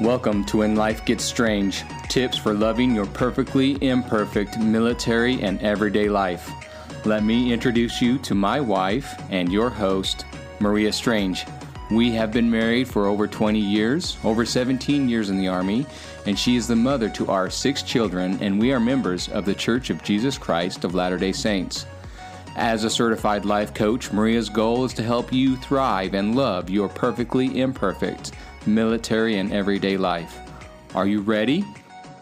Welcome to When Life Gets Strange tips for loving your perfectly imperfect military and everyday life. Let me introduce you to my wife and your host, Maria Strange. We have been married for over 20 years, over 17 years in the Army, and she is the mother to our six children, and we are members of the Church of Jesus Christ of Latter day Saints. As a certified life coach, Maria's goal is to help you thrive and love your perfectly imperfect military and everyday life. Are you ready?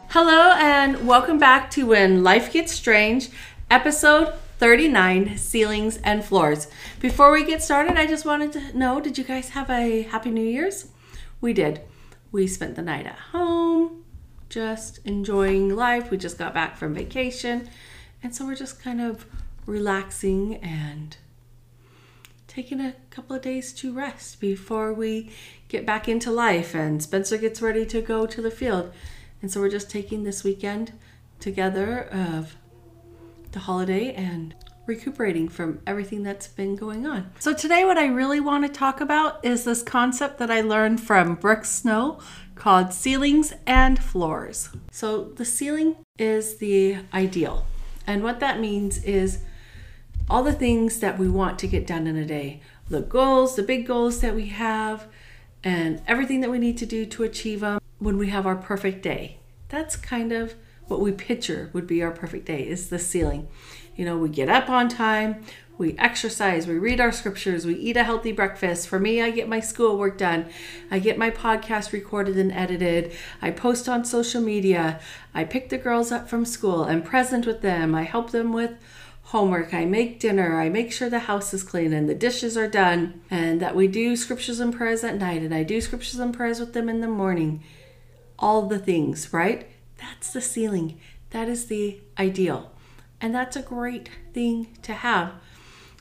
Hello, and welcome back to When Life Gets Strange, episode 39 Ceilings and Floors. Before we get started, I just wanted to know did you guys have a Happy New Year's? We did. We spent the night at home, just enjoying life. We just got back from vacation, and so we're just kind of relaxing and taking a couple of days to rest before we get back into life and Spencer gets ready to go to the field. And so we're just taking this weekend together of the holiday and recuperating from everything that's been going on. So today what I really want to talk about is this concept that I learned from Brooke Snow called ceilings and floors. So the ceiling is the ideal. And what that means is all the things that we want to get done in a day, the goals, the big goals that we have, and everything that we need to do to achieve them when we have our perfect day. That's kind of what we picture would be our perfect day is the ceiling. You know, we get up on time, we exercise, we read our scriptures, we eat a healthy breakfast. For me, I get my schoolwork done. I get my podcast recorded and edited. I post on social media. I pick the girls up from school. I'm present with them. I help them with homework. I make dinner. I make sure the house is clean and the dishes are done, and that we do scriptures and prayers at night, and I do scriptures and prayers with them in the morning. All the things, right? That's the ceiling. That is the ideal. And that's a great thing to have.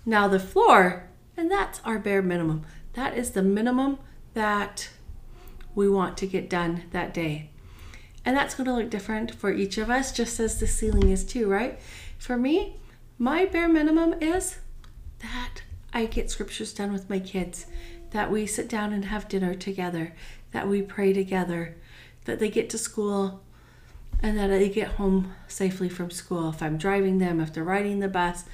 Now, the floor, and that's our bare minimum. That is the minimum that we want to get done that day. And that's going to look different for each of us, just as the ceiling is too, right? For me, my bare minimum is that I get scriptures done with my kids, that we sit down and have dinner together, that we pray together, that they get to school and that they get home safely from school. If I'm driving them, if they're riding the bus,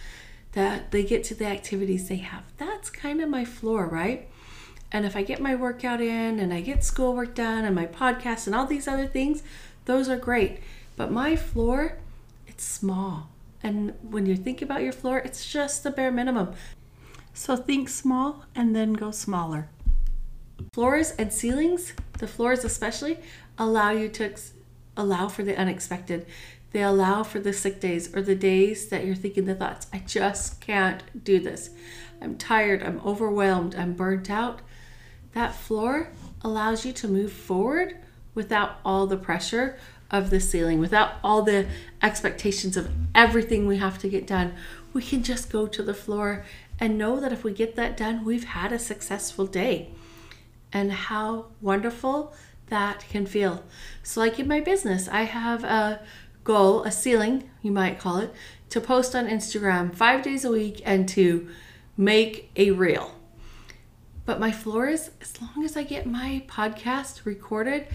that they get to the activities they have. That's kind of my floor, right? And if I get my workout in and I get schoolwork done and my podcast and all these other things, those are great. But my floor, it's small. And when you think about your floor, it's just the bare minimum. So think small and then go smaller. Floors and ceilings, the floors especially, allow you to allow for the unexpected. They allow for the sick days or the days that you're thinking the thoughts, I just can't do this. I'm tired, I'm overwhelmed, I'm burnt out. That floor allows you to move forward without all the pressure of the ceiling, without all the expectations of everything we have to get done. We can just go to the floor and know that if we get that done, we've had a successful day. And how wonderful that can feel. So, like in my business, I have a goal, a ceiling, you might call it, to post on Instagram five days a week and to make a reel. But my floor is as long as I get my podcast recorded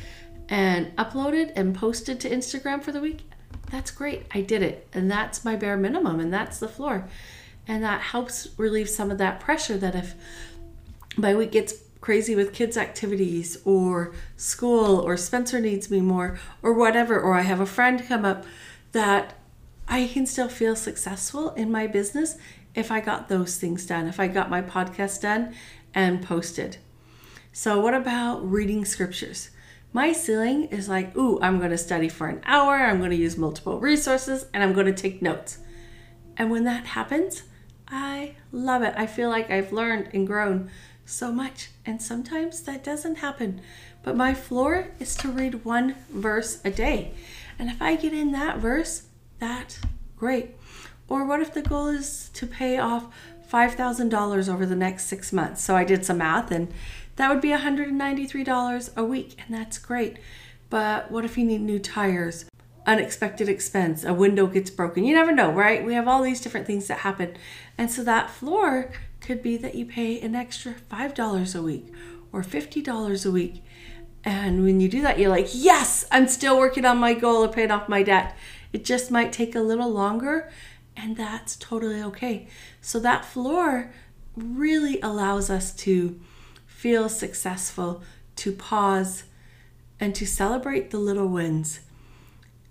and uploaded and posted to Instagram for the week, that's great. I did it. And that's my bare minimum. And that's the floor. And that helps relieve some of that pressure that if my week gets crazy with kids' activities or school or Spencer needs me more or whatever, or I have a friend come up, that I can still feel successful in my business if I got those things done, if I got my podcast done and posted. So, what about reading scriptures? My ceiling is like, ooh, I'm going to study for an hour, I'm going to use multiple resources, and I'm going to take notes. And when that happens, I love it. I feel like I've learned and grown so much. And sometimes that doesn't happen. But my floor is to read one verse a day. And if I get in that verse, that's great. Or what if the goal is to pay off $5,000 over the next six months? So I did some math and that would be $193 a week, and that's great. But what if you need new tires? Unexpected expense, a window gets broken. You never know, right? We have all these different things that happen. And so that floor could be that you pay an extra $5 a week or $50 a week. And when you do that, you're like, yes, I'm still working on my goal of paying off my debt. It just might take a little longer, and that's totally okay. So that floor really allows us to feel successful, to pause, and to celebrate the little wins.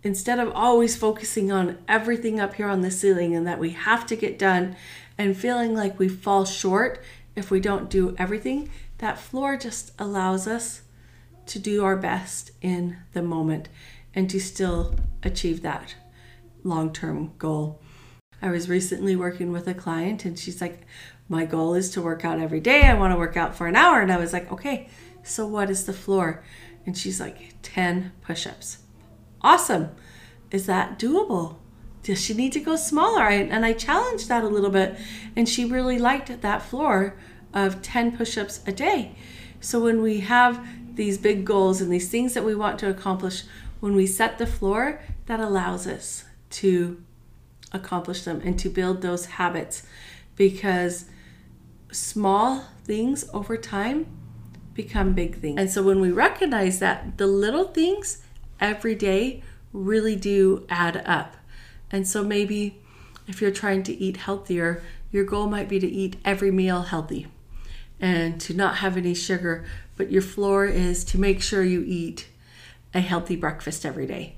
Instead of always focusing on everything up here on the ceiling and that we have to get done and feeling like we fall short if we don't do everything, that floor just allows us to do our best in the moment and to still achieve that long term goal. I was recently working with a client and she's like, My goal is to work out every day. I want to work out for an hour. And I was like, Okay, so what is the floor? And she's like, 10 push ups. Awesome. Is that doable? Does she need to go smaller? and I challenged that a little bit. And she really liked that floor of 10 push ups a day. So when we have these big goals and these things that we want to accomplish, when we set the floor, that allows us to accomplish them and to build those habits because small things over time become big things. And so when we recognize that the little things every day really do add up. And so maybe if you're trying to eat healthier, your goal might be to eat every meal healthy and to not have any sugar, but your floor is to make sure you eat a healthy breakfast every day.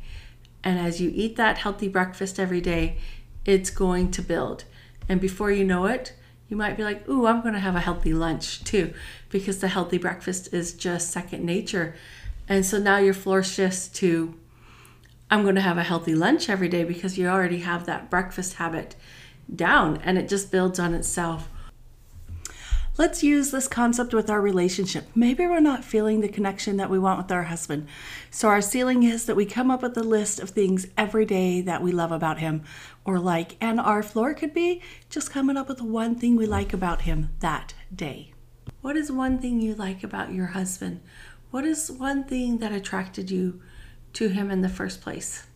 And as you eat that healthy breakfast every day, it's going to build. And before you know it, you might be like, ooh, I'm going to have a healthy lunch too, because the healthy breakfast is just second nature. And so now your floor shifts to, I'm going to have a healthy lunch every day because you already have that breakfast habit down and it just builds on itself. Let's use this concept with our relationship. Maybe we're not feeling the connection that we want with our husband. So, our ceiling is that we come up with a list of things every day that we love about him or like, and our floor could be just coming up with one thing we like about him that day. What is one thing you like about your husband? What is one thing that attracted you to him in the first place?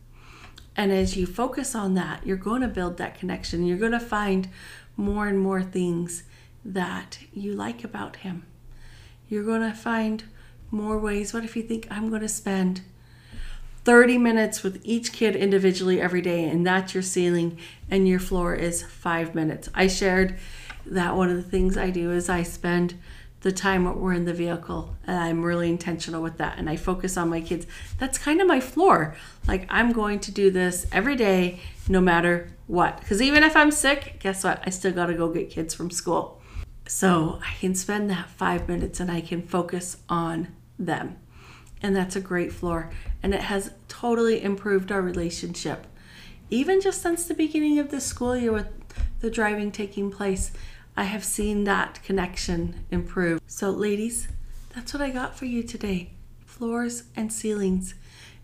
And as you focus on that, you're going to build that connection. You're going to find more and more things that you like about him. You're going to find more ways. What if you think, I'm going to spend 30 minutes with each kid individually every day, and that's your ceiling, and your floor is five minutes? I shared that one of the things I do is I spend the time we're in the vehicle and i'm really intentional with that and i focus on my kids that's kind of my floor like i'm going to do this every day no matter what because even if i'm sick guess what i still got to go get kids from school so I can spend that five minutes and I can focus on them. And that's a great floor. And it has totally improved our relationship. Even just since the beginning of the school year with the driving taking place, I have seen that connection improve. So, ladies, that's what I got for you today floors and ceilings.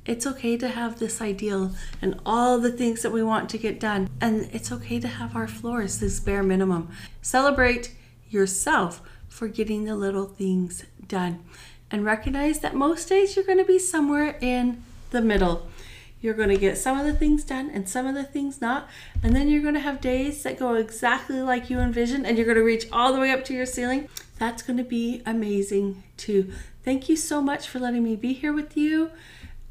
It's okay to have this ideal and all the things that we want to get done. And it's okay to have our floors, this bare minimum. Celebrate yourself for getting the little things done. And recognize that most days you're going to be somewhere in the middle. You're going to get some of the things done and some of the things not. And then you're going to have days that go exactly like you envisioned and you're going to reach all the way up to your ceiling. That's going to be amazing too. Thank you so much for letting me be here with you.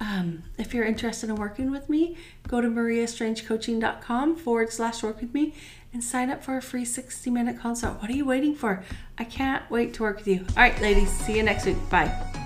Um, if you're interested in working with me, go to mariastrangecoaching.com forward slash work with me and sign up for a free 60 minute consult. What are you waiting for? I can't wait to work with you. All right, ladies, see you next week. Bye.